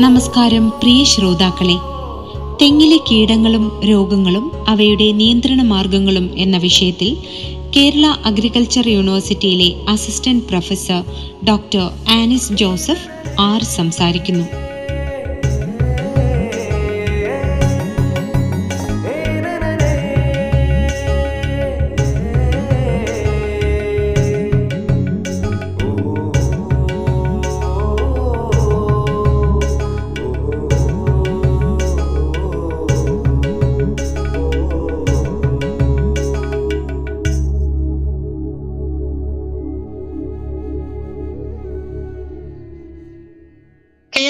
നമസ്കാരം പ്രിയ ശ്രോതാക്കളെ. തെങ്ങിലെ കീടങ്ങളും രോഗങ്ങളും അവയുടെ നിയന്ത്രണ മാർഗങ്ങളും എന്ന വിഷയത്തിൽ കേരള അഗ്രികൾച്ചർ യൂണിവേഴ്സിറ്റിയിലെ assistant professor doctor Anis Joseph R സംസാരിക്കുന്നു.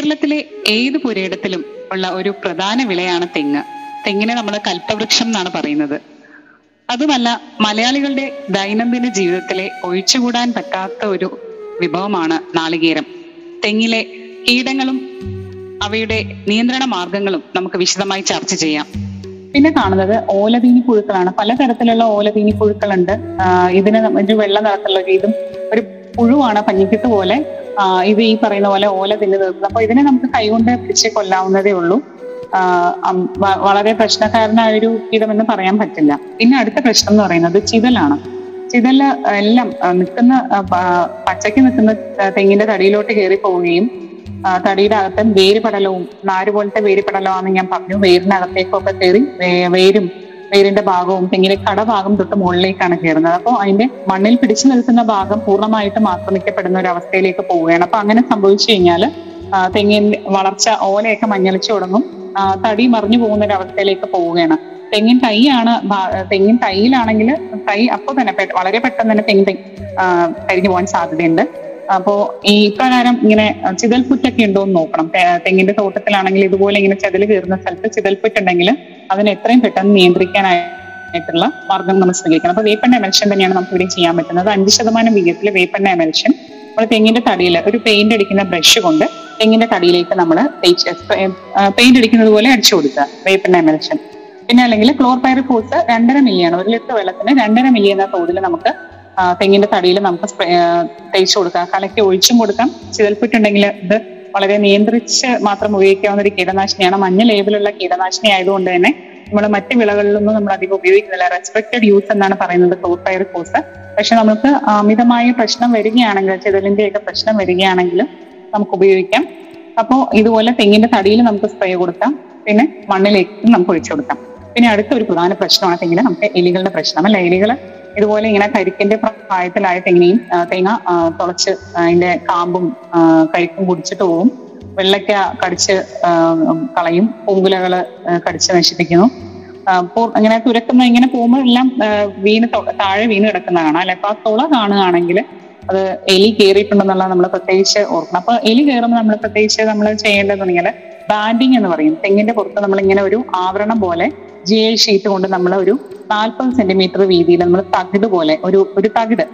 കേരളത്തിലെ ഏത് പുരയിടത്തിലും ഉള്ള ഒരു പ്രധാന വിളയാണ് തെങ്ങ്. തെങ്ങിനെ നമ്മൾ കൽപ്പവൃക്ഷം എന്നാണ് പറയുന്നത്. അതുമല്ല മലയാളികളുടെ ദൈനംദിന ജീവിതത്തിലെ ഒഴിച്ചുകൂടാൻ പറ്റാത്ത ഒരു വിഭവമാണ് നാളികേരം. തെങ്ങിലെ കീടങ്ങളും അവയുടെ നിയന്ത്രണ മാർഗങ്ങളും നമുക്ക് വിശദമായി ചർച്ച ചെയ്യാം. പിന്നെ കാണുന്നത് ഓലതീനി പുഴുക്കളാണ്. പലതരത്തിലുള്ള ഓലതീനി പുഴുക്കളുണ്ട്. ഇതിന് ഒരു വെള്ള നിറത്തിലുള്ള ഇതും ഒരു പുഴുവാണ് പഞ്ഞിക്കെട്ട് പോലെ ഇത് ഈ പറയുന്ന പോലെ ഓല തിന്നു തീർക്കുന്നത്. അപ്പൊ ഇതിനെ നമുക്ക് കൈകൊണ്ട് പിടിച്ച് കൊല്ലാവുന്നതേ ഉള്ളൂ. വളരെ പ്രശ്നക്കാരനായ ഒരു കീടമെന്ന് പറയാൻ പറ്റില്ല. പിന്നെ അടുത്ത പ്രശ്നം എന്ന് പറയുന്നത് ചിതലാണ്. ചിതൽ എല്ലാം നിൽക്കുന്ന പച്ചയ്ക്ക് നിൽക്കുന്ന തെങ്ങിന്റെ തടിയിലോട്ട് കയറി പോവുകയും തടിയുടെ അകത്തും വേര് പടലവും നാര് പോലത്തെ വേര് പടലമാണെന്ന് ഞാൻ പറഞ്ഞു. വേരിനകത്തേക്കൊക്കെ കയറി വേരും വേരിന്റെ ഭാഗവും തെങ്ങിലെ കടഭാഗം തൊട്ട് മുകളിലേക്കാണ് കയറുന്നത്. അപ്പോൾ അതിന്റെ മണ്ണിൽ പിടിച്ചു നിൽക്കുന്ന ഭാഗം പൂർണമായിട്ടും ആക്രമിക്കപ്പെടുന്ന ഒരു അവസ്ഥയിലേക്ക് പോവുകയാണ്. അപ്പൊ അങ്ങനെ സംഭവിച്ചു കഴിഞ്ഞാൽ തെങ്ങിന്റെ വളർച്ച ഓലയൊക്കെ മഞ്ഞളിച്ചു തുടങ്ങും. തടി മറിഞ്ഞു പോകുന്ന ഒരു അവസ്ഥയിലേക്ക് പോവുകയാണ്. തെങ്ങിൻ തൈയാണ് തെങ്ങിൻ തൈയിലാണെങ്കിൽ തൈ അപ്പോൾ തന്നെ വളരെ പെട്ടെന്ന് തന്നെ തെങ്ങ് കഴിഞ്ഞു പോകാൻ സാധ്യതയുണ്ട്. അപ്പോ ഈ ഇപ്രകാരം ഇങ്ങനെ ചിതൽപുറ്റൊക്കെ ഉണ്ടോ എന്ന് നോക്കണം തെങ്ങിന്റെ തോട്ടത്തിലാണെങ്കിൽ ഇതുപോലെ ഇങ്ങനെ ചതിൽ കയറുന്ന സ്ഥലത്ത് ചിതൽപുറ്റുണ്ടെങ്കിൽ അതിനെ എത്രയും പെട്ടെന്ന് നിയന്ത്രിക്കാനായിട്ടുള്ള മാർഗം നമ്മൾ സ്വീകരിക്കണം അപ്പൊ വേപ്പെണ്ണ എമൽഷൻ തന്നെയാണ് നമുക്ക് ഇവിടെ ചെയ്യാൻ പറ്റുന്നത്. അഞ്ച് ശതമാനം വീര്യത്തിൽ വേപ്പെണ്ണ എമൽഷൻ നമ്മൾ തെങ്ങിന്റെ തടിയിൽ ഒരു പെയിന്റ് അടിക്കുന്ന ബ്രഷ് കൊണ്ട് തെങ്ങിന്റെ തടിയിലേക്ക് നമ്മൾ പെയിന്റ് അടിക്കുന്നത് പോലെ അടിച്ചു കൊടുക്കുക വേപ്പെണ്ണ എമൽഷൻ പിന്നെ അല്ലെങ്കിൽ ക്ലോർപൈറിഫോസ് രണ്ടര മില്ലിയാണ് ഒരു ലിറ്റർ വെള്ളത്തിന് രണ്ടര മില്ലി എന്ന തോതിൽ നമുക്ക് തെങ്ങിന്റെ തടിയിൽ നമുക്ക് തേച്ച് കൊടുക്കാം. കലക്കി ഒഴിച്ചും കൊടുക്കാം. ചിതൽപ്പുറ്റുണ്ടെങ്കിൽ ഇത് വളരെ നിയന്ത്രിച്ച് മാത്രം ഉപയോഗിക്കാവുന്ന ഒരു കീടനാശിനിയാണ്. മഞ്ഞ ലേബിലുള്ള കീടനാശിനി ആയതുകൊണ്ട് തന്നെ നമ്മൾ മറ്റ് വിളകളിലൊന്നും നമ്മൾ അധികം ഉപയോഗിക്കുന്നില്ല. റെസ്പെക്റ്റഡ് യൂസ് എന്നാണ് പറയുന്നത് ക്ലോർപൈറിഫോസ് പക്ഷെ നമുക്ക് അമിതമായ പ്രശ്നം വരികയാണെങ്കിൽ ചെതലിന്റെ ഒക്കെ പ്രശ്നം വരികയാണെങ്കിലും നമുക്ക് ഉപയോഗിക്കാം. അപ്പോൾ ഇതുപോലെ തെങ്ങിന്റെ തടിയിൽ നമുക്ക് സ്പ്രേ കൊടുക്കാം. പിന്നെ മണ്ണിലേക്ക് നമുക്ക് ഒഴിച്ചു കൊടുക്കാം. പിന്നെ അടുത്ത ഒരു പ്രധാന പ്രശ്നമാണ് തെങ്ങിന് നമുക്ക് എലികളുടെ പ്രശ്നം. അല്ല? എലികൾ ഇതുപോലെ ഇങ്ങനെ കരിക്കിന്റെ പ്രായത്തിലായിട്ട് ഇങ്ങനെയും തേങ്ങ തുളച്ച് അതിന്റെ കാമ്പും കരിക്കും കുടിച്ചിട്ട് പോവും. വെള്ളയ്ക്ക കടിച്ച് കളയും. പൂങ്കുലകൾ കടിച്ച് നശിപ്പിക്കുന്നു. ഇങ്ങനെ തുരക്കുന്ന ഇങ്ങനെ പോകുമ്പോൾ എല്ലാം വീണ് താഴെ വീണ് കിടക്കുന്ന കാണാം അല്ലെ? അപ്പൊ ആ തുള കാണുകയാണെങ്കിൽ അത് എലി കയറിയിട്ടുണ്ടെന്നുള്ള നമ്മൾ പ്രത്യേകിച്ച് ഓർക്കണം. അപ്പൊ എലി കയറുമ്പോൾ നമ്മൾ പ്രത്യേകിച്ച് നമ്മൾ ചെയ്യേണ്ടതെന്നുണ്ടെങ്കിൽ ബാൻഡിങ് എന്ന് പറയും. തെങ്ങിന്റെ പുറത്ത് നമ്മൾ ഇങ്ങനെ ഒരു ആവരണം പോലെ ജി ഐ ഷീറ്റ് കൊണ്ട് നമ്മൾ ഒരു നാൽപ്പത് സെന്റിമീറ്റർ വീതിയിൽ നമ്മൾ തകിട് പോലെ ഒരു ഒരു തകിട്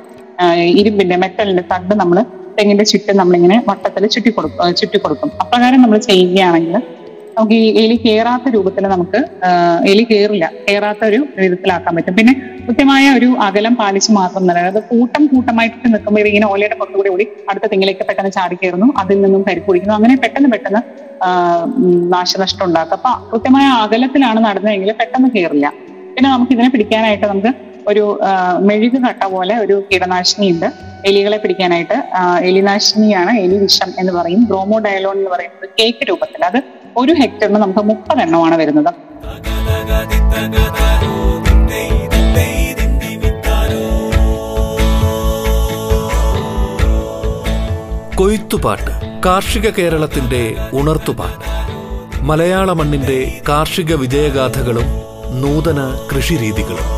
ഇരുമ്പിന്റെ മെറ്റലിന്റെ തകിട് നമ്മൾ തെങ്ങിന്റെ ചുറ്റും നമ്മളിങ്ങനെ വട്ടത്തിൽ ചുറ്റി കൊടുക്കും ചുറ്റി കൊടുക്കും. അപ്രകാരം നമ്മൾ ചെയ്യുകയാണെങ്കിൽ നമുക്ക് ഈ എലി കയറാത്ത രൂപത്തിൽ നമുക്ക് എലി കയറില്ല കയറാത്ത ഒരു വിധത്തിലാക്കാൻ പറ്റും. പിന്നെ കൃത്യമായ ഒരു അകലം പാലിച്ച് മാത്രം നില അതായത് കൂട്ടം കൂട്ടമായിട്ട് നിൽക്കുമ്പോൾ ഇങ്ങനെ ഓലയുടെ പുറത്തുകൂടി ഓടി അടുത്ത തെങ്ങിലേക്ക് പെട്ടെന്ന് ചാടി കയറുന്നു അതിൽ നിന്നും പരിക്കുടിക്കുന്നു അങ്ങനെ പെട്ടെന്ന് പെട്ടെന്ന് നാശനഷ്ടം ഉണ്ടാക്കും. അപ്പൊ കൃത്യമായ അകലത്തിലാണ് നടന്നതെങ്കിൽ പെട്ടെന്ന് കയറില്ല പിന്നെ നമുക്ക് ഇതിനെ പിടിക്കാനായിട്ട് നമുക്ക് ഒരു മെഴുകു കട്ട പോലെ ഒരു കീടനാശിനി ഉണ്ട് എലികളെ പിടിക്കാനായിട്ട് എലിനാശിനിയാണ് എലി വിഷം എന്ന് പറയും. ബ്രോമോ ഡയലോൺ എന്ന് പറയുന്നത് കേക്ക് രൂപത്തിൽ. അത് ഒരു ഹെക്ടറിന് നമുക്ക് മുപ്പത് എണ്ണമാണ് വരുന്നത്. കൊയ്ത്തുപാട്ട് കാർഷിക കേരളത്തിന്റെ ഉണർത്തുപാട്ട്. മലയാള മണ്ണിന്റെ കാർഷിക വിജയഗാഥകളും നൂതന കൃഷിരീതികളും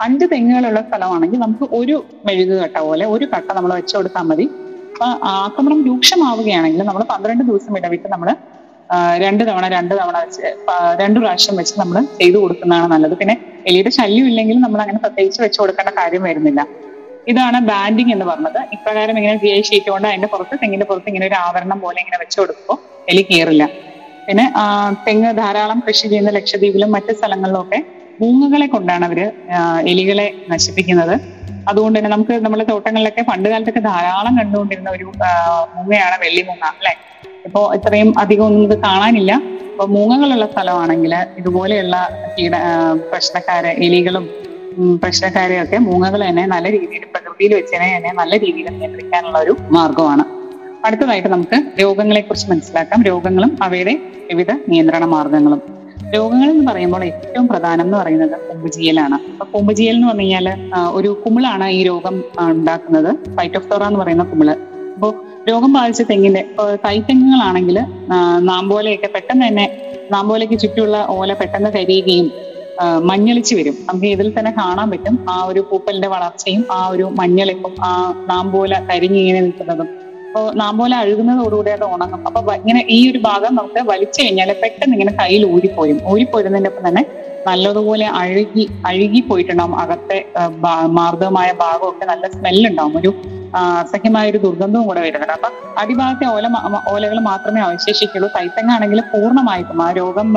അഞ്ച് തെങ്ങുകളുള്ള സ്ഥലമാണെങ്കിൽ നമുക്ക് ഒരു മെഴുക് കട്ട പോലെ ഒരു കട്ട നമ്മൾ വെച്ചു കൊടുത്താൽ മതി. അപ്പൊ ആക്രമണം രൂക്ഷമാവുകയാണെങ്കിൽ നമ്മൾ പന്ത്രണ്ട് ദിവസം ഇടവിട്ട് നമ്മൾ രണ്ട് തവണ രണ്ട് തവണ വെച്ച് രണ്ടു പ്രാവശ്യം വെച്ച് നമ്മൾ ചെയ്തു കൊടുക്കുന്നതാണ് നല്ലത്. പിന്നെ എലിയുടെ ശല്യം ഇല്ലെങ്കിൽ നമ്മൾ അങ്ങനെ പ്രത്യേകിച്ച് വെച്ചു കൊടുക്കേണ്ട കാര്യം വരുന്നില്ല. ഇതാണ് ബാൻഡിങ് എന്ന് പറഞ്ഞത്. ഇപ്രകാരം ഇങ്ങനെ ജി ഐ ഷീറ്റ് കൊണ്ട് അതിന്റെ പുറത്ത് തെങ്ങിന്റെ പുറത്ത് ഇങ്ങനെ ഒരു ആവരണം പോലെ ഇങ്ങനെ വെച്ചു കൊടുക്കുമ്പോൾ എലി കയറില്ല പിന്നെ തെങ്ങ് ധാരാളം കൃഷി ചെയ്യുന്ന ലക്ഷദ്വീപിലും മറ്റു സ്ഥലങ്ങളിലും ഒക്കെ മൂങ്ങകളെ കൊണ്ടാണ് അവർ എലികളെ നശിപ്പിക്കുന്നത്. അതുകൊണ്ട് തന്നെ നമുക്ക് നമ്മുടെ തോട്ടങ്ങളിലൊക്കെ പണ്ട് കാലത്തൊക്കെ ധാരാളം കണ്ടുകൊണ്ടിരുന്ന ഒരു മൂങ്ങയാണ് വെള്ളി മൂങ്ങ അല്ലെ? ഇപ്പോ ഇത്രയും അധികം ഒന്നും ഇത് കാണാനില്ല. അപ്പൊ മൂങ്ങകളുള്ള സ്ഥലമാണെങ്കിൽ ഇതുപോലെയുള്ള കീട പ്രശ്നക്കാരെ എലികളും പ്രശ്നക്കാരെയൊക്കെ മൂങ്ങകൾ തന്നെ നല്ല രീതിയിൽ പ്രകൃതിയിൽ വെച്ചതിനെ തന്നെ നല്ല രീതിയിൽ നിയന്ത്രിക്കാനുള്ള ഒരു മാർഗമാണ് അടുത്തതായിട്ട് നമുക്ക് രോഗങ്ങളെ കുറിച്ച് മനസ്സിലാക്കാം. രോഗങ്ങളും അവയുടെ വിവിധ നിയന്ത്രണ മാർഗങ്ങളും രോഗങ്ങൾ എന്ന് പറയുമ്പോൾ ഏറ്റവും പ്രധാനം എന്ന് പറയുന്നത് കൊമ്പുചീയലാണ്. അപ്പൊ കൊമ്പുചീയൽ എന്ന് പറഞ്ഞു കഴിഞ്ഞാൽ ഒരു കുമിളാണ് ഈ രോഗം ഉണ്ടാക്കുന്നത്. ഫൈറ്റോഫ്തോറ എന്ന് പറയുന്ന കുമിൾ. അപ്പോൾ രോഗം ബാധിച്ച തെങ്ങിന്റെ തൈത്തെങ്ങുകളാണെങ്കിൽ നാമ്പോലയൊക്കെ പെട്ടെന്ന് തന്നെ നാമ്പോലയ്ക്ക് ചുറ്റുമുള്ള ഓല പെട്ടെന്ന് കരിയുകയും മഞ്ഞളിച്ച് വരും. നമുക്ക് ഇതിൽ തന്നെ കാണാൻ പറ്റും ആ ഒരു പൂപ്പലിന്റെ വളർച്ചയും ആ ഒരു മഞ്ഞളിപ്പും ആ നാമ്പോല കരിഞ്ഞിങ്ങനെ നിൽക്കുന്നതും. അപ്പോൾ നാമ്പോല അഴുകുന്നതോടുകൂടി അത് ഉണങ്ങും. അപ്പൊ ഇങ്ങനെ ഈ ഒരു ഭാഗം നമുക്ക് വലിച്ചു കഴിഞ്ഞാൽ പെട്ടെന്ന് ഇങ്ങനെ കയ്യിൽ ഊരിപ്പോരും. ഊരിപ്പോരുന്നതിന്റെ ഒപ്പം തന്നെ നല്ലതുപോലെ അഴുകി അഴുകി പോയിട്ടുണ്ടാവും അകത്തെ മാർദ്ദവമായ ഭാഗമൊക്കെ നല്ല സ്മെല്ലുണ്ടാവും. ഒരു അസഹ്യമായ ഒരു ദുർഗന്ധവും കൂടെ വരുന്നുണ്ട്. അപ്പൊ അടിഭാഗത്തെ ഓല ഓലകൾ മാത്രമേ അവശേഷിക്കുള്ളൂ. തൈത്തങ്ങാണെങ്കിൽ പൂർണമായിട്ടും ആ രോഗം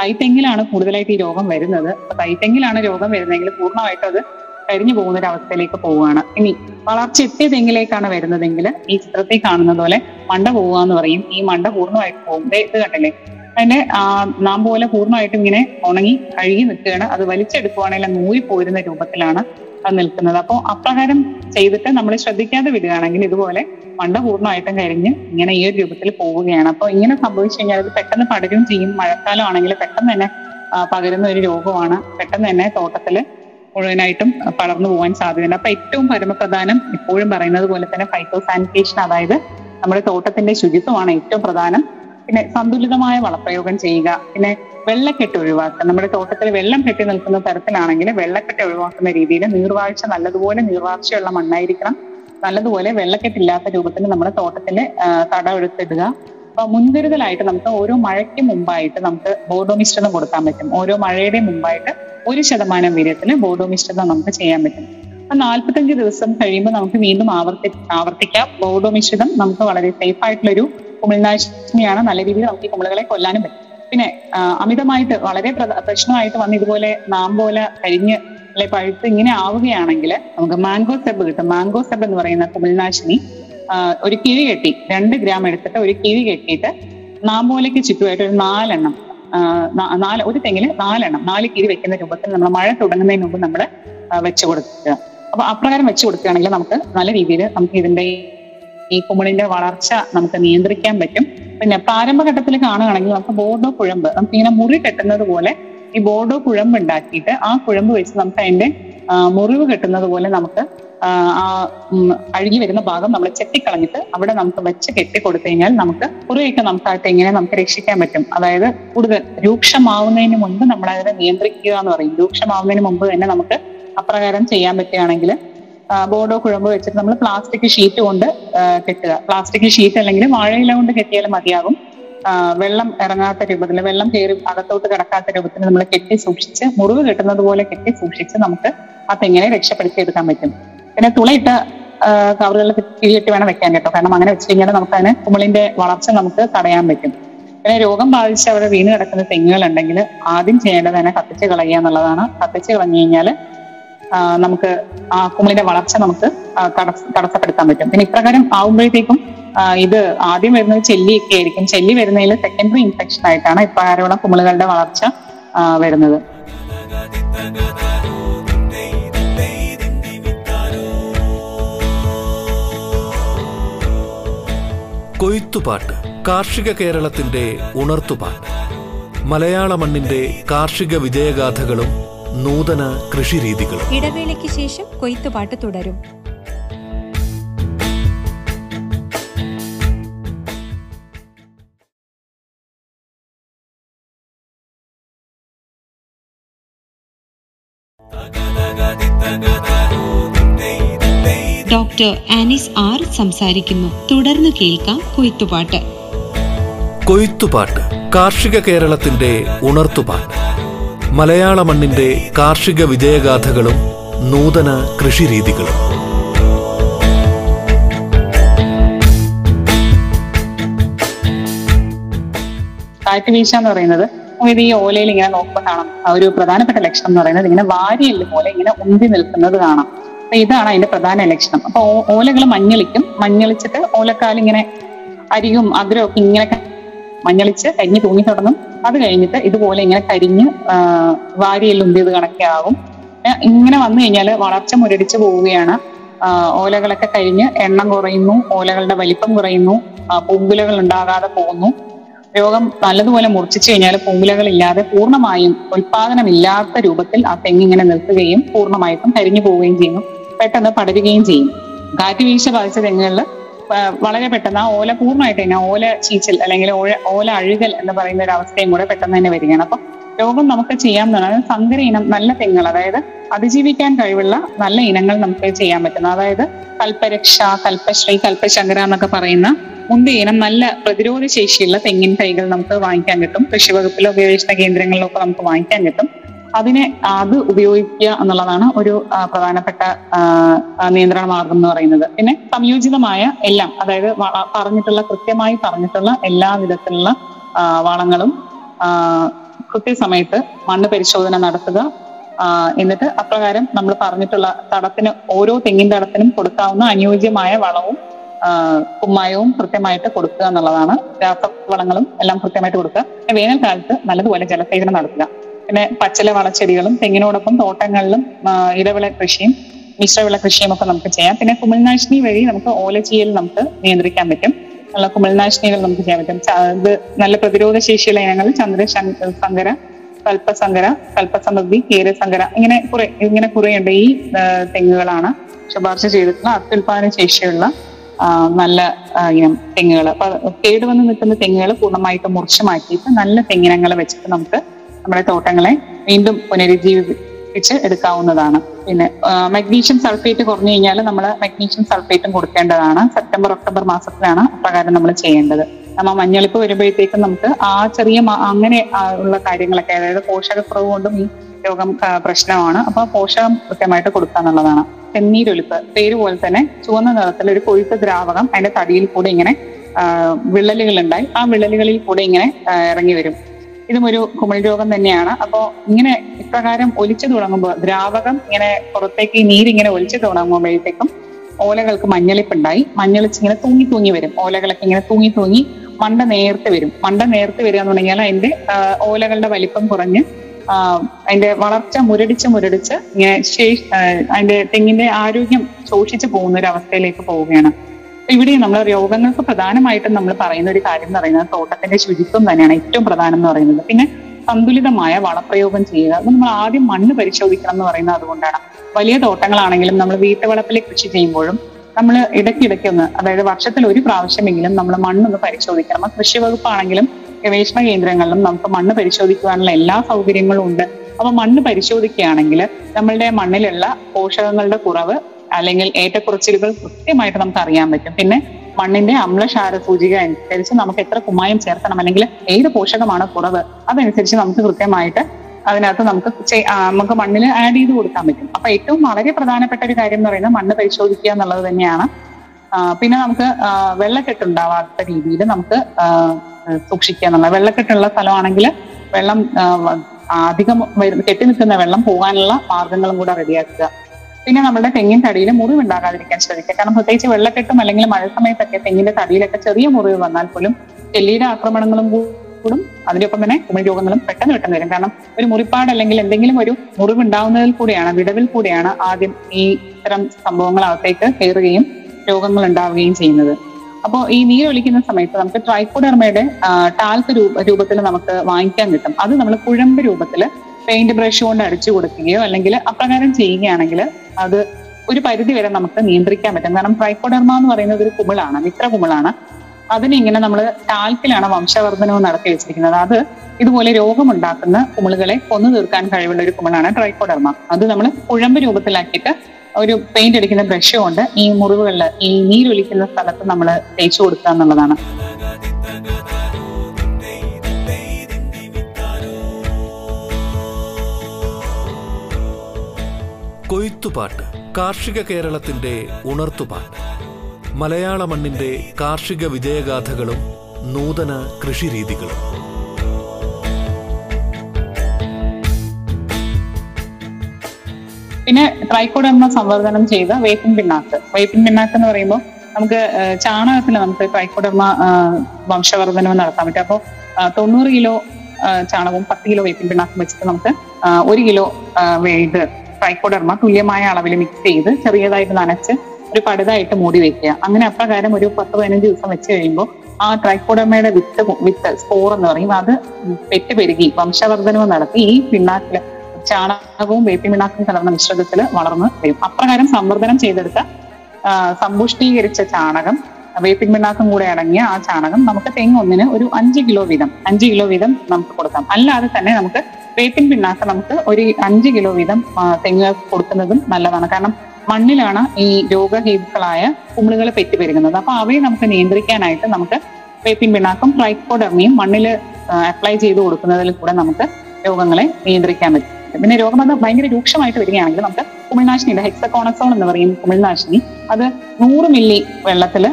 ബാധി തൈത്തെങ്ങിലാണ് കൂടുതലായിട്ട് ഈ രോഗം വരുന്നത്. അപ്പൊ തൈത്തെങ്ങിലാണ് രോഗം വരുന്നതെങ്കിൽ പൂർണമായിട്ടും അത് കരിഞ്ഞു പോകുന്ന ഒരു അവസ്ഥയിലേക്ക് പോവുകയാണ്. ഇനി വളർച്ച എത്തിയ തെങ്ങിലേക്കാണ് വരുന്നതെങ്കിൽ ഈ ചിത്രത്തിൽ കാണുന്നത് പോലെ മണ്ട പോവുക എന്ന് പറയും. ഈ മണ്ട പൂർണമായിട്ട് പോകും. ഇത് കണ്ടില്ലേ? അതിന്റെ ആ നാം പോലെ പൂർണമായിട്ടും ഇങ്ങനെ ഉണങ്ങി കഴുകി നിൽക്കുകയാണ്. അത് വലിച്ചെടുക്കുവാണെങ്കിൽ ഊരി പോരുന്ന രൂപത്തിലാണ് അത് നിൽക്കുന്നത്. അപ്പോൾ അപ്രകാരം ചെയ്തിട്ട് നമ്മൾ ശ്രദ്ധിക്കാതെ വിടുകയാണെങ്കിൽ ഇതുപോലെ മണ്ട പൂർണമായിട്ടും കരിഞ്ഞ് ഇങ്ങനെ ഈ ഒരു രൂപത്തിൽ പോവുകയാണ്. അപ്പോൾ ഇങ്ങനെ സംഭവിച്ചു കഴിഞ്ഞാൽ അത് പെട്ടെന്ന് പടരും ചെയ്യും. മഴക്കാലം ആണെങ്കിൽ പെട്ടെന്ന് തന്നെ പകരുന്ന ഒരു രോഗമാണ് പെട്ടെന്ന് തന്നെ തോട്ടത്തിൽ മുഴുവനായിട്ടും പടർന്നു പോകാൻ സാധ്യതയുണ്ട്. അപ്പൊ ഏറ്റവും പരമപ്രധാനം ഇപ്പോഴും പറയുന്നത് പോലെ തന്നെ ഫൈറ്റോ സാനിറ്റേഷൻ അതായത് നമ്മുടെ തോട്ടത്തിന്റെ ശുചിത്വമാണ് ഏറ്റവും പ്രധാനം. പിന്നെ സന്തുലിതമായ വളപ്രയോഗം ചെയ്യുക. പിന്നെ വെള്ളക്കെട്ട് ഒഴിവാക്കുക. നമ്മുടെ തോട്ടത്തിൽ വെള്ളം കെട്ടി നിൽക്കുന്ന തരത്തിലാണെങ്കിൽ വെള്ളക്കെട്ട് ഒഴിവാക്കുന്ന രീതിയിൽ നീർവാഴ്ച നല്ലതുപോലെ നീർവാഴ്ചയുള്ള മണ്ണായിരിക്കണം. നല്ലതുപോലെ വെള്ളക്കെട്ടില്ലാത്ത രൂപത്തിൽ നമ്മുടെ തോട്ടത്തിൽ കട തടം എടുത്തിടുക. അപ്പൊ മുൻകരുതലായിട്ട് നമുക്ക് ഓരോ മഴയ്ക്ക് മുമ്പായിട്ട് നമുക്ക് ബോർഡോ മിശ്രിതം കൊടുക്കാൻ പറ്റും. ഓരോ മഴയുടെ മുമ്പായിട്ട് ഒരു ശതമാനം വീര്യത്തിൽ ബോർഡോ മിശ്രിതം നമുക്ക് ചെയ്യാൻ പറ്റും. അപ്പൊ നാൽപ്പത്തഞ്ച് ദിവസം കഴിയുമ്പോൾ നമുക്ക് വീണ്ടും ആവർത്തി ആവർത്തിക്കാം. ബോർഡോ മിശ്രിതം നമുക്ക് വളരെ സേഫ് ആയിട്ടുള്ള ഒരു കുമിൾനാശിനിയാണ്. നല്ല രീതിയിൽ നമുക്ക് ഈ കുമിളുകളെ കൊല്ലാനും പറ്റും. പിന്നെ അമിതമായിട്ട് വളരെ പ്രശ്നമായിട്ട് വന്ന് ഇതുപോലെ നാം പോലെ കരിഞ്ഞ് അല്ലെ പഴുത്ത് ഇങ്ങനെ ആവുകയാണെങ്കിൽ നമുക്ക് മാംഗോ സെബ് കിട്ടും. മാംഗോ സെബ് എന്ന് പറയുന്ന കുമിൾനാശിനി ആ, ഒരു കിഴി കെട്ടി രണ്ട് ഗ്രാം എടുത്തിട്ട് ഒരു കിഴി കെട്ടിയിട്ട് നാമ്പോലയ്ക്ക് ചുറ്റുമായിട്ട് ഒരു നാലെണ്ണം നാല് ഒരു തെങ്ങിൽ നാലെണ്ണം നാല് കിഴി വെക്കുന്ന രൂപത്തിൽ നമ്മൾ മഴ തുടങ്ങുന്നതിന് മുമ്പ് നമ്മൾ വെച്ചു കൊടുക്കുക. അപ്പൊ അപ്രകാരം വെച്ചു കൊടുക്കുകയാണെങ്കിൽ നമുക്ക് നല്ല രീതിയിൽ നമുക്ക് ഇതിന്റെ ഈ കുമിളിന്റെ വളർച്ച നമുക്ക് നിയന്ത്രിക്കാൻ പറ്റും. പിന്നെ പ്രാരംഭഘട്ടത്തിൽ കാണുകയാണെങ്കിൽ നമുക്ക് ബോർഡോ കുഴമ്പ് നമുക്ക് ഇങ്ങനെ മുറി കെട്ടുന്നത് പോലെ ഈ ബോർഡോ കുഴമ്പ് ഉണ്ടാക്കിയിട്ട് ആ കുഴമ്പ് വെച്ച് നമുക്ക് അതിന്റെ മുറിവ് കെട്ടുന്നത് പോലെ നമുക്ക് ആ, അഴുകി വരുന്ന ഭാഗം നമ്മൾ ചെത്തിക്കളഞ്ഞിട്ട് അവിടെ നമുക്ക് വെച്ച് കെട്ടി കൊടുത്തു കഴിഞ്ഞാൽ നമുക്ക് കുറേയൊക്കെ നമുക്ക് ആ എങ്ങനെ നമുക്ക് രക്ഷിക്കാൻ പറ്റും. അതായത് കൂടുതൽ രൂക്ഷമാവുന്നതിന് മുൻപ് നമ്മൾ അതിനെ നിയന്ത്രിക്കുക എന്ന് പറയും. രൂക്ഷമാവുന്നതിന് മുമ്പ് തന്നെ നമുക്ക് അപ്രകാരം ചെയ്യാൻ പറ്റുകയാണെങ്കിൽ ബോർഡോ കുഴമ്പ് വെച്ചിട്ട് നമ്മൾ പ്ലാസ്റ്റിക് ഷീറ്റ് കൊണ്ട് കെട്ടുക. പ്ലാസ്റ്റിക് ഷീറ്റ് അല്ലെങ്കിൽ വാഴയില കൊണ്ട് കെട്ടിയാലും മതിയാകും. വെള്ളം ഇറങ്ങാത്ത രൂപത്തിൽ വെള്ളം കയറി അകത്തോട്ട് കിടക്കാത്ത രൂപത്തിൽ നമ്മൾ കെട്ടി സൂക്ഷിച്ച് മുറിവ് കെട്ടുന്നത് പോലെ കെട്ടി സൂക്ഷിച്ച് നമുക്ക് ആ തെങ്ങിനെ രക്ഷപ്പെടുത്തിയെടുക്കാൻ പറ്റും. പിന്നെ തുളയിട്ട് കവറുകളിൽ കിഴിയിട്ട് വേണം വെക്കാൻ കേട്ടോ. കാരണം അങ്ങനെ വെച്ച് കഴിഞ്ഞാൽ നമുക്ക് അതിന് കുമിളിന്റെ വളർച്ച നമുക്ക് തടയാൻ പറ്റും. പിന്നെ രോഗം ബാധിച്ച് അവിടെ വീണ് കിടക്കുന്ന തെങ്ങുകൾ ഉണ്ടെങ്കിൽ ആദ്യം ചെയ്യേണ്ടത് തന്നെ കത്തിച്ച് കളയുക എന്നുള്ളതാണ്. കത്തിച്ച് കളഞ്ഞു കഴിഞ്ഞാൽ നമുക്ക് ആ കുമിളിന്റെ വളർച്ച നമുക്ക് തടസ്സപ്പെടുത്താൻ പറ്റും. പിന്നെ ഇപ്രകാരം ആവുമ്പോഴത്തേക്കും ഇത് ആദ്യം വരുന്നത് ചെല്ലിയൊക്കെ ആയിരിക്കും. ചെല്ലി വരുന്നതിൽ സെക്കൻഡറി ഇൻഫെക്ഷൻ ആയിട്ടാണ് ഇപ്രകാരമുള്ള കുമിളുകളുടെ വളർച്ച വരുന്നത്. കൊയ്ത്തുപാട്ട് കാർഷിക കേരളത്തിന്റെ ഉണർത്തുപാട്ട്. മലയാള മണ്ണിന്റെ കാർഷിക വിജയഗാഥകളും നൂതന കൃഷിരീതികളും. ഇടവേളയ്ക്ക് ശേഷം കൊയ്ത്തുപാട്ട് തുടരും. ഡോക്ടർ ആനിസ് ആർ സംസാരിക്കുന്നു. തുടർന്ന് കേൾക്കാം കൊയ്ത്തുപാട്ട്. കൊയ്ത്തുപാട്ട് കാർഷിക കേരളത്തിന്റെ ഉണർത്തുപാട്ട്. മലയാള മണ്ണിന്റെ കാർഷിക വിജയഗാഥകളും നൂതന കൃഷിരീതികളും. കാറ്റ് വീഴ്ച എന്ന് പറയുന്നത് ഇത് ഈ ഓലയിൽ ഇങ്ങനെ നോക്കുമ്പോൾ കാണാം. ആ ഒരു പ്രധാനപ്പെട്ട ലക്ഷണം എന്ന് പറയുന്നത് ഇങ്ങനെ വാരിയെല്ല് പോലെ ഇങ്ങനെ ഉന്തി നിൽക്കുന്നത് കാണാം. അപ്പൊ ഇതാണ് അതിന്റെ പ്രധാന ലക്ഷണം. അപ്പൊ ഓലകൾ മഞ്ഞളിക്കും. മഞ്ഞളിച്ചിട്ട് ഓലക്കാൽ ഇങ്ങനെ അരിയും അഗ്രവും ഒക്കെ ഇങ്ങനെ മഞ്ഞളിച്ച് കരിഞ്ഞ് തൂങ്ങി തുടങ്ങും. അത് കഴിഞ്ഞിട്ട് ഇതുപോലെ ഇങ്ങനെ കരിഞ്ഞ് വാരിയിൽ ഉന്തിയത് കണക്കെ ആവും ഇങ്ങനെ വന്നു കഴിഞ്ഞാൽ വളർച്ച മുരടിച്ചു പോവുകയാണ്. ഓലകളൊക്കെ കഴിഞ്ഞ് എണ്ണം കുറയുന്നു ഓലകളുടെ വലിപ്പം കുറയുന്നു പൂങ്കുലകൾ ഉണ്ടാകാതെ പോകുന്നു. രോഗം നല്ലതുപോലെ മുറിച്ചു കഴിഞ്ഞാൽ പൂങ്കുലകൾ ഇല്ലാതെ പൂർണമായും ഉൽപാദനമില്ലാത്ത രൂപത്തിൽ ആ തെങ്ങിങ്ങനെ നിൽക്കുകയും പൂർണമായിട്ടും കരിഞ്ഞു പോവുകയും ചെയ്യുന്നു. പെട്ടെന്ന് പടരുകയും ചെയ്യും. കാറ്റ് വീഴ്ച ബാധിച്ച തെങ്ങുകളിൽ വളരെ പെട്ടെന്ന് ആ ഓല പൂർണമായിട്ട് തന്നെ ഓല ചീച്ചൽ അല്ലെങ്കിൽ ഓല ഓല അഴുകൽ എന്ന് പറയുന്ന ഒരു അവസ്ഥയും കൂടെ പെട്ടെന്ന് തന്നെ വരികയാണ്. അപ്പൊ രോഗം നമുക്ക് ചെയ്യാവുന്നതാണ് സങ്കര ഇനം നല്ല തെങ്ങുകൾ അതായത് അതിജീവിക്കാൻ കഴിവുള്ള നല്ല ഇനങ്ങൾ നമുക്ക് ചെയ്യാൻ പറ്റുന്ന. അതായത് കൽപ്പരക്ഷ കൽപ്പശ്രീ കൽപ്പശങ്കര എന്നൊക്കെ പറയുന്ന മുന്തിയ ഇനം നല്ല പ്രതിരോധ ശേഷിയുള്ള തെങ്ങിൻ തൈകൾ നമുക്ക് വാങ്ങിക്കാൻ കിട്ടും. കൃഷി വകുപ്പിലോ ഗവേഷണ കേന്ദ്രങ്ങളിലോ ഒക്കെ നമുക്ക് വാങ്ങിക്കാൻ കിട്ടും. അതിനെ അത് ഉപയോഗിക്കുക എന്നുള്ളതാണ് ഒരു പ്രധാനപ്പെട്ട നിയന്ത്രണ മാർഗം എന്ന് പറയുന്നത്. പിന്നെ സംയോജിതമായ എല്ലാം അതായത് പറഞ്ഞിട്ടുള്ള കൃത്യമായി പറഞ്ഞിട്ടുള്ള എല്ലാ വിധത്തിലുള്ള വളങ്ങളും കൃത്യസമയത്ത് മണ്ണ് പരിശോധന നടത്തുക എന്നിട്ട് അപ്രകാരം നമ്മൾ പറഞ്ഞിട്ടുള്ള തടത്തിന് ഓരോ തെങ്ങിൻ തടത്തിനും കൊടുക്കാവുന്ന അനുയോജ്യമായ വളവും കുമ്മായവും കൃത്യമായിട്ട് കൊടുക്കുക എന്നുള്ളതാണ്. രാസവളങ്ങളും എല്ലാം കൃത്യമായിട്ട് കൊടുക്കുക. വേനൽക്കാലത്ത് നല്ലതുപോലെ ജലസേചനം നടത്തുക. പിന്നെ പച്ചില വളച്ചെടികളും തെങ്ങിനോടൊപ്പം തോട്ടങ്ങളിലും ഇടവിള കൃഷിയും മിശ്രവിള കൃഷിയും ഒക്കെ നമുക്ക് ചെയ്യാം. പിന്നെ കുമിൾനാശിനി വഴി നമുക്ക് ഓലച്ചീയൽ നമുക്ക് നിയന്ത്രിക്കാൻ പറ്റും. നല്ല കുമിൾനാശിനികൾ നമുക്ക് ചെയ്യാൻ പറ്റും. ഇത് നല്ല പ്രതിരോധ ശേഷിയുള്ള ഇനങ്ങൾ ചന്ദ്ര സങ്കര കൽപ്പസങ്കര കൽപ്പസമൃദ്ധി കേരസങ്കര ഇങ്ങനെ കുറെ ഇങ്ങനെ കുറേയുണ്ട് ഈ തെങ്ങുകളാണ് ശുപാർശ ചെയ്തിട്ടുള്ള അത്യുൽപാദന ശേഷിയുള്ള നല്ല ഇനം തെങ്ങുകൾ അപ്പൊ കേടുവന്ന് നിൽക്കുന്ന തെങ്ങുകൾ പൂർണമായിട്ട് മുറിച്ചു മാറ്റിയിട്ട് നല്ല തെങ്ങിനങ്ങൾ വെച്ചിട്ട് നമുക്ക് നമ്മുടെ തോട്ടങ്ങളെ വീണ്ടും പുനരുജ്ജീവിപ്പിച്ച് എടുക്കാവുന്നതാണ്. പിന്നെ മഗ്നീഷ്യം സൾഫേറ്റ് കുറഞ്ഞു കഴിഞ്ഞാൽ നമ്മൾ മഗ്നീഷ്യം സൾഫേറ്റും കൊടുക്കേണ്ടതാണ്. സെപ്റ്റംബർ ഒക്ടോബർ മാസത്തിലാണ് അപ്രകാരം നമ്മൾ ചെയ്യേണ്ടത്. നമ്മൾ മഞ്ഞളിപ്പ് വരുമ്പോഴത്തേക്കും നമുക്ക് ആ ചെറിയ അങ്ങനെ ഉള്ള കാര്യങ്ങളൊക്കെ അതായത് പോഷകക്കുറവ് കൊണ്ടും ഈ രോഗം പ്രശ്നമാണ്. അപ്പൊ പോഷകം കൃത്യമായിട്ട് കൊടുക്കുക എന്നുള്ളതാണ് തെന്നീരൊലിപ്പ് പേര് പോലെ തന്നെ ചുവന്ന നിറത്തിൽ ഒരു കൊഴുത്ത ദ്രാവകം അതിന്റെ തടിയിൽ കൂടെ ഇങ്ങനെ വിള്ളലുകൾ ഉണ്ടായി ആ വിള്ളലുകളിൽ കൂടെ ഇങ്ങനെ ഇറങ്ങി വരും. ഇതും ഒരു കുമിൾ രോഗം തന്നെയാണ്. അപ്പോ ഇങ്ങനെ ഇപ്രകാരം ഒലിച്ചു തുടങ്ങുമ്പോൾ ദ്രാവകം ഇങ്ങനെ പുറത്തേക്ക് നീരിങ്ങനെ ഒലിച്ചു തുടങ്ങുമ്പോഴത്തേക്കും ഓലകൾക്ക് മഞ്ഞളിപ്പുണ്ടായി. മഞ്ഞളിച്ച് ഇങ്ങനെ തൂങ്ങി തൂങ്ങി വരും. ഓലകളൊക്കെ ഇങ്ങനെ തൂങ്ങി തൂങ്ങി മണ്ട നേർത്ത് വരും. മണ്ട നേർത്ത് വരിക എന്ന് പറഞ്ഞാൽ അതിന്റെ ഓലകളുടെ വലിപ്പം കുറഞ്ഞ് അതിന്റെ വളർച്ച മുരടിച്ച് മുരടിച്ച് ഇങ്ങനെ ശേഷി അതിന്റെ തെങ്ങിന്റെ ആരോഗ്യം ശോഷിച്ചു പോകുന്ന ഒരു അവസ്ഥയിലേക്ക് പോവുകയാണ്. ഇവിടെ നമ്മൾ രോഗങ്ങൾക്ക് പ്രധാനമായിട്ടും നമ്മൾ പറയുന്ന ഒരു കാര്യം എന്ന് പറയുന്നത് തോട്ടത്തിന്റെ ശുചിത്വം തന്നെയാണ് ഏറ്റവും പ്രധാനം എന്ന് പറയുന്നത്. പിന്നെ സന്തുലിതമായ വളപ്രയോഗം ചെയ്യുക. നമ്മൾ ആദ്യം മണ്ണ് പരിശോധിക്കണം എന്ന് പറയുന്നത് അതുകൊണ്ടാണ്. വലിയ തോട്ടങ്ങളാണെങ്കിലും നമ്മൾ വീട്ടുവളപ്പിൽ കൃഷി ചെയ്യുമ്പോഴും നമ്മൾ ഇടയ്ക്കിടയ്ക്ക് ഒന്ന് അതായത് വർഷത്തിൽ ഒരു പ്രാവശ്യമെങ്കിലും നമ്മൾ മണ്ണൊന്ന് പരിശോധിക്കണം. കൃഷി വകുപ്പാണെങ്കിലും ഗവേഷണ കേന്ദ്രങ്ങളിലും നമുക്ക് മണ്ണ് പരിശോധിക്കുവാനുള്ള എല്ലാ സൗകര്യങ്ങളും ഉണ്ട്. അപ്പൊ മണ്ണ് പരിശോധിക്കുകയാണെങ്കിൽ നമ്മളുടെ മണ്ണിലുള്ള പോഷകങ്ങളുടെ കുറവ് അല്ലെങ്കിൽ ഏറ്റക്കുറച്ചിലുകൾ കൃത്യമായിട്ട് നമുക്ക് അറിയാൻ പറ്റും. പിന്നെ മണ്ണിന്റെ അമ്ലശാര സൂചിക അനുസരിച്ച് നമുക്ക് എത്ര കുമ്മായം ചേർക്കണം അല്ലെങ്കിൽ ഏത് പോഷകമാണ് കുറവ് അതനുസരിച്ച് നമുക്ക് കൃത്യമായിട്ട് അതിനകത്ത് നമുക്ക് നമുക്ക് മണ്ണിൽ ആഡ് ചെയ്ത് കൊടുക്കാൻ പറ്റും. അപ്പൊ ഏറ്റവും വളരെ പ്രധാനപ്പെട്ട ഒരു കാര്യം എന്ന് പറയുന്നത് മണ്ണ് പരിശോധിക്കുക എന്നുള്ളത് തന്നെയാണ്. പിന്നെ നമുക്ക് വെള്ളക്കെട്ട് വെള്ളക്കെട്ടുണ്ടാവാത്ത രീതിയിൽ നമുക്ക് സൂക്ഷിക്കുക എന്നുള്ളത്. വെള്ളക്കെട്ടുള്ള സ്ഥലമാണെങ്കിൽ വെള്ളം അധികം കെട്ടി നിൽക്കുന്ന വെള്ളം പോകാനുള്ള മാർഗങ്ങളും കൂടെ റെഡിയാക്കുക. പിന്നെ നമ്മുടെ തെങ്ങിൻ തടിയിൽ മുറിവ് ഉണ്ടാകാതിരിക്കാൻ ശ്രമിക്കുക കാരണം പ്രത്യേകിച്ച് വെള്ളക്കെട്ടും അല്ലെങ്കിൽ മഴ സമയത്തൊക്കെ തെങ്ങിന്റെ തടിയിലൊക്കെ ചെറിയ മുറിവ് വന്നാൽ പോലും ചെല്ലിയുടെ ആക്രമണങ്ങളും കൂടും. അതിനൊപ്പം തന്നെ കുമിൾ രോഗങ്ങളും പെട്ടെന്ന് പെട്ടെന്ന് വരും. കാരണം ഒരു മുറിപ്പാട് അല്ലെങ്കിൽ എന്തെങ്കിലും ഒരു മുറിവ് ഉണ്ടാവുന്നതിൽ കൂടെയാണ് വിടവിൽ കൂടെയാണ് ആദ്യം ഈ ഇത്തരം സംഭവങ്ങൾ അകത്തേക്ക് കയറുകയും രോഗങ്ങൾ ഉണ്ടാവുകയും ചെയ്യുന്നത്. അപ്പോൾ ഈ നീരൊലിക്കുന്ന സമയത്ത് നമുക്ക് ട്രൈക്കോഡർമയുടെ ടാൽക്ക് രൂപ രൂപത്തിൽ നമുക്ക് വാങ്ങിക്കാൻ കിട്ടും. അത് നമ്മൾ കുഴമ്പ് രൂപത്തിൽ പെയിന്റ് ബ്രഷ് കൊണ്ട് അടിച്ചു കൊടുക്കുകയോ അല്ലെങ്കിൽ അപ്രകാരം ചെയ്യുകയാണെങ്കിൽ അത് ഒരു പരിധി വരെ നമുക്ക് നിയന്ത്രിക്കാൻ പറ്റും. കാരണം ട്രൈക്കോഡർമ എന്ന് പറയുന്നത് ഒരു കുമിളാണ് മിത്ര കുമിളാണ്. അതിനെ ഇങ്ങനെ നമ്മൾ ടാൽക്കിലാണ് വംശവർദ്ധനവും നടത്തി വെച്ചിരിക്കുന്നത്. അത് ഇതുപോലെ രോഗമുണ്ടാക്കുന്ന കുമിളുകളെ കൊന്നു തീർക്കാൻ കഴിവുള്ള ഒരു കുമിളാണ് ട്രൈക്കോഡർമ അത് നമ്മൾ കുഴമ്പ് രൂപത്തിലാക്കിയിട്ട് ഒരു പെയിന്റ് അടിക്കുന്ന ബ്രഷ് കൊണ്ട് ഈ മുറിവുകളിൽ ഈ നീരൊലിക്കുന്ന സ്ഥലത്ത് നമ്മൾ തേച്ചു കൊടുക്കുക എന്നുള്ളതാണ്. കൊയ്ത്തുപാട്ട് കാർഷിക കേരളത്തിന്റെ ഉണർത്തുപാട്ട്. മലയാള മണ്ണിന്റെ കാർഷിക വിജയഗാഥകളും നൂതന കൃഷിരീതികളും. പിന്നെ ട്രൈക്കോഡർമ സംവർദ്ധനം ചെയ്ത വേപ്പിൻ പിണ്ണാക്ക്. വേപ്പിൻ പിണ്ണാക്ക് എന്ന് പറയുമ്പോൾ നമുക്ക് ചാണകത്തിൽ നമുക്ക് ട്രൈക്കോഡർമ ആഹ്, വംശവർദ്ധനം നടത്താൻ പറ്റും. അപ്പോൾ തൊണ്ണൂറ് കിലോ ചാണകവും പത്ത് കിലോ വേപ്പിൻ പിണ്ണാക്കും വെച്ചിട്ട് നമുക്ക് ഒരു കിലോ ഇത് ട്രൈക്കോഡർമ തുല്യമായ അളവിൽ മിക്സ് ചെയ്ത് ചെറിയതായിട്ട് നനച്ച് ഒരു പടുതായിട്ട് മൂടി വെക്കുക. അങ്ങനെ അപ്രകാരം ഒരു പത്ത് പതിനഞ്ച് ദിവസം വെച്ച് കഴിയുമ്പോൾ ആ ട്രൈക്കോഡമയുടെ വിത്ത് വിത്ത് സ്പോർ എന്ന് പറയും. അത് പെറ്റ് പെരുകി വംശവർദ്ധനവ് നടത്തി ഈ പിണ്ണാക്കിൽ ചാണകവും വേപ്പി പിണ്ണാക്കും കലർന്ന മിശ്രിതത്തിൽ വളർന്ന് വരും. അപ്രകാരം സംവർദ്ധനം ചെയ്തെടുത്ത സമ്പുഷ്ടീകരിച്ച ചാണകം വേപ്പിൻ പിണ്ണാക്കും കൂടെ അടങ്ങിയ ആ ചാണകം നമുക്ക് തെങ്ങ് ഒന്നിന് ഒരു അഞ്ച് കിലോ വീതം അഞ്ച് കിലോ വീതം നമുക്ക് കൊടുക്കാം. അല്ലാതെ തന്നെ നമുക്ക് വേപ്പിൻ പിണ്ണാക്ക് നമുക്ക് ഒരു അഞ്ച് കിലോ വീതം തെങ്ങ് കൊടുക്കുന്നതും നല്ലതാണ്. കാരണം മണ്ണിലാണ് ഈ രോഗഹേതുക്കളായ കുമിളുകൾ പെറ്റുപെരുകുന്നത് അപ്പൊ അവയെ നമുക്ക് നിയന്ത്രിക്കാനായിട്ട് നമുക്ക് വേപ്പിൻ പിണ്ണാക്കും ട്രൈക്കോഡർമിയും മണ്ണിൽ അപ്ലൈ ചെയ്ത് കൊടുക്കുന്നതിൽ കൂടെ നമുക്ക് രോഗങ്ങളെ നിയന്ത്രിക്കാൻ പറ്റും. പിന്നെ രോഗം അത് ഭയങ്കര രൂക്ഷമായിട്ട് വരികയാണെങ്കിൽ നമുക്ക് കുമിൾനാശിനിയുടെ ഹെക്സകോണസോൺ എന്ന് പറയും കുമിൾനാശിനി. അത് നൂറ് മില്ലി വെള്ളത്തിൽ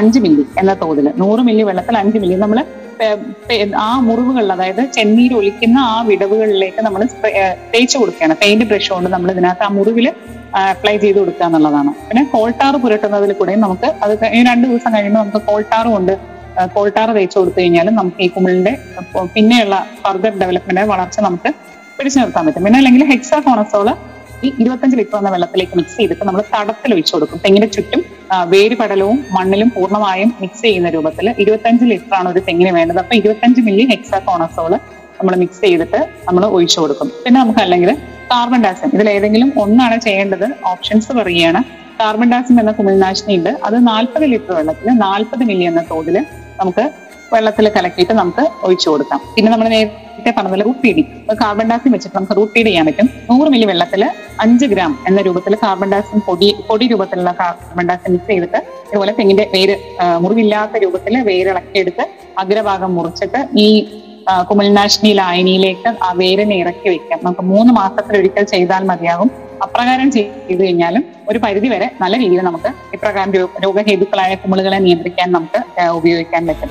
അഞ്ച് മില്ലി എന്ന തോതിൽ നൂറ് മില്ലി വെള്ളത്തിൽ അഞ്ച് മില്ലി നമ്മൾ ആ മുറിവുകളിൽ അതായത് ചെന്നീര് ഒലിക്കുന്ന ആ വിടവുകളിലേക്ക് നമ്മൾ തേച്ച് കൊടുക്കുകയാണ്. പെയിന്റ് ബ്രഷ് കൊണ്ട് നമ്മൾ ഇതിനകത്ത് ആ മുറിവിൽ അപ്ലൈ ചെയ്ത് കൊടുക്കുക എന്നുള്ളതാണ്. പിന്നെ കോൾട്ടാർ പുരട്ടുന്നതിൽ കൂടെയും നമുക്ക് അത് ഈ രണ്ട് ദിവസം കഴിയുമ്പോൾ നമുക്ക് കോൾട്ടാർ കൊണ്ട് കോൾട്ടാർ തേച്ച് കൊടുത്തു കഴിഞ്ഞാലും നമുക്ക് ഈ കുമിളിന്റെ പിന്നെയുള്ള ഫർദർ ഡെവലപ്മെന്റ് വളർച്ച നമുക്ക് പിടിച്ചു നിർത്താൻ പറ്റും. പിന്നെ അല്ലെങ്കിൽ ഹെക്സാ കോണസോൾ ഈ ഇരുപത്തഞ്ച് ലിറ്റർ എന്ന വെള്ളത്തിലേക്ക് മിക്സ് ചെയ്തിട്ട് നമ്മൾ തടത്തിൽ ഒഴിച്ചു കൊടുക്കും. തെങ്ങിന്റെ ചുറ്റും വേര് പടലവും മണ്ണിലും പൂർണമായും മിക്സ് ചെയ്യുന്ന രൂപത്തിൽ ഇരുപത്തഞ്ച് ലിറ്റർ ആണ് ഒരു തെങ്ങിന് വേണ്ടത്. അപ്പൊ ഇരുപത്തഞ്ച് മില്ലി ഹെക്സാ കോണസോൾ നമ്മൾ മിക്സ് ചെയ്തിട്ട് നമ്മൾ ഒഴിച്ചു കൊടുക്കും. പിന്നെ നമുക്ക് അല്ലെങ്കിൽ കാർബൺ ഡാസിം ഇതിൽ ഏതെങ്കിലും ഒന്നാണ് ചെയ്യേണ്ടത്. ഓപ്ഷൻസ് പറയുകയാണ്. കാർബൺ ഡാസിം എന്ന കുമിൾനാശിനി ഉണ്ട് അത് നാൽപ്പത് ലിറ്റർ വെള്ളത്തിൽ നാൽപ്പത് മില്ലി എന്ന തോതിൽ നമുക്ക് വെള്ളത്തിൽ കലക്കിയിട്ട് നമുക്ക് ഒഴിച്ചു കൊടുക്കാം. പിന്നെ നമ്മൾ നേരത്തെ പറഞ്ഞ റൂട്ട് ഫീഡിങ് കാർബൺ ഡാക്സിൻ വെച്ചിട്ട് നമുക്ക് റൂട്ട് പീഡ് ചെയ്യാൻ പറ്റും. നൂറ് മില്ലി വെള്ളത്തിൽ അഞ്ച് ഗ്രാം എന്ന രൂപത്തിൽ കാർബൺ ഡാക്സിൻ പൊടി പൊടി രൂപത്തിലുള്ള കാർബൺ ഡാക്സിൻ മിക്സ് ചെയ്തിട്ട് ഇതുപോലെ തെങ്ങിന്റെ വേര് മുറിവില്ലാത്ത രൂപത്തിൽ വേര് എടുത്ത് അഗ്രഭാഗം മുറിച്ചിട്ട് ഈ കുമൽനാശിനി ലായനിയിലേക്ക് ആ വേരിനെ ഇറക്കി വെക്കാം. നമുക്ക് മൂന്ന് മാസത്തിൽ ഒരിക്കൽ ചെയ്താൽ മതിയാകും. അപ്രകാരം ചെയ്തു കഴിഞ്ഞാലും ഒരു പരിധി വരെ നല്ല രീതിയിൽ നമുക്ക് ഇപ്രകാരം രോഗഹേതുക്കളായ കുമിളുകളെ നിയന്ത്രിക്കാൻ നമുക്ക് ഉപയോഗിക്കാൻ പറ്റും.